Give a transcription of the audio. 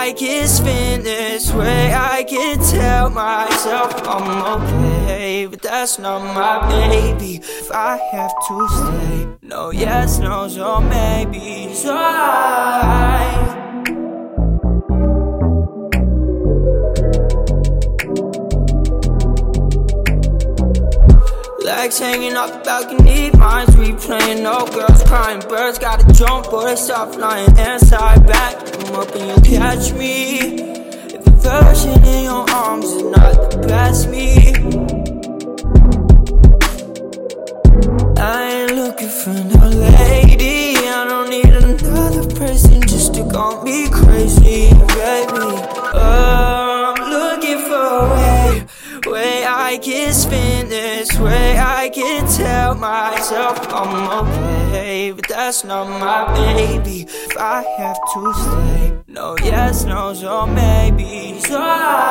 I can spin this way. I can tell myself I'm okay, but that's not my baby. If I have to stay, no yes, no, or maybe. So I. Legs hanging off the balcony, minds replaying. No girls crying, birds gotta jump, they stop flying. Inside back, I'm up and you'll catch me. If the version in your arms is not the best me, I ain't looking for no lady. I don't need another person just to call me crazy, I can spin this way. I can tell myself I'm okay, but that's not my baby. If I have to stay, no yes, no, or maybe. So I.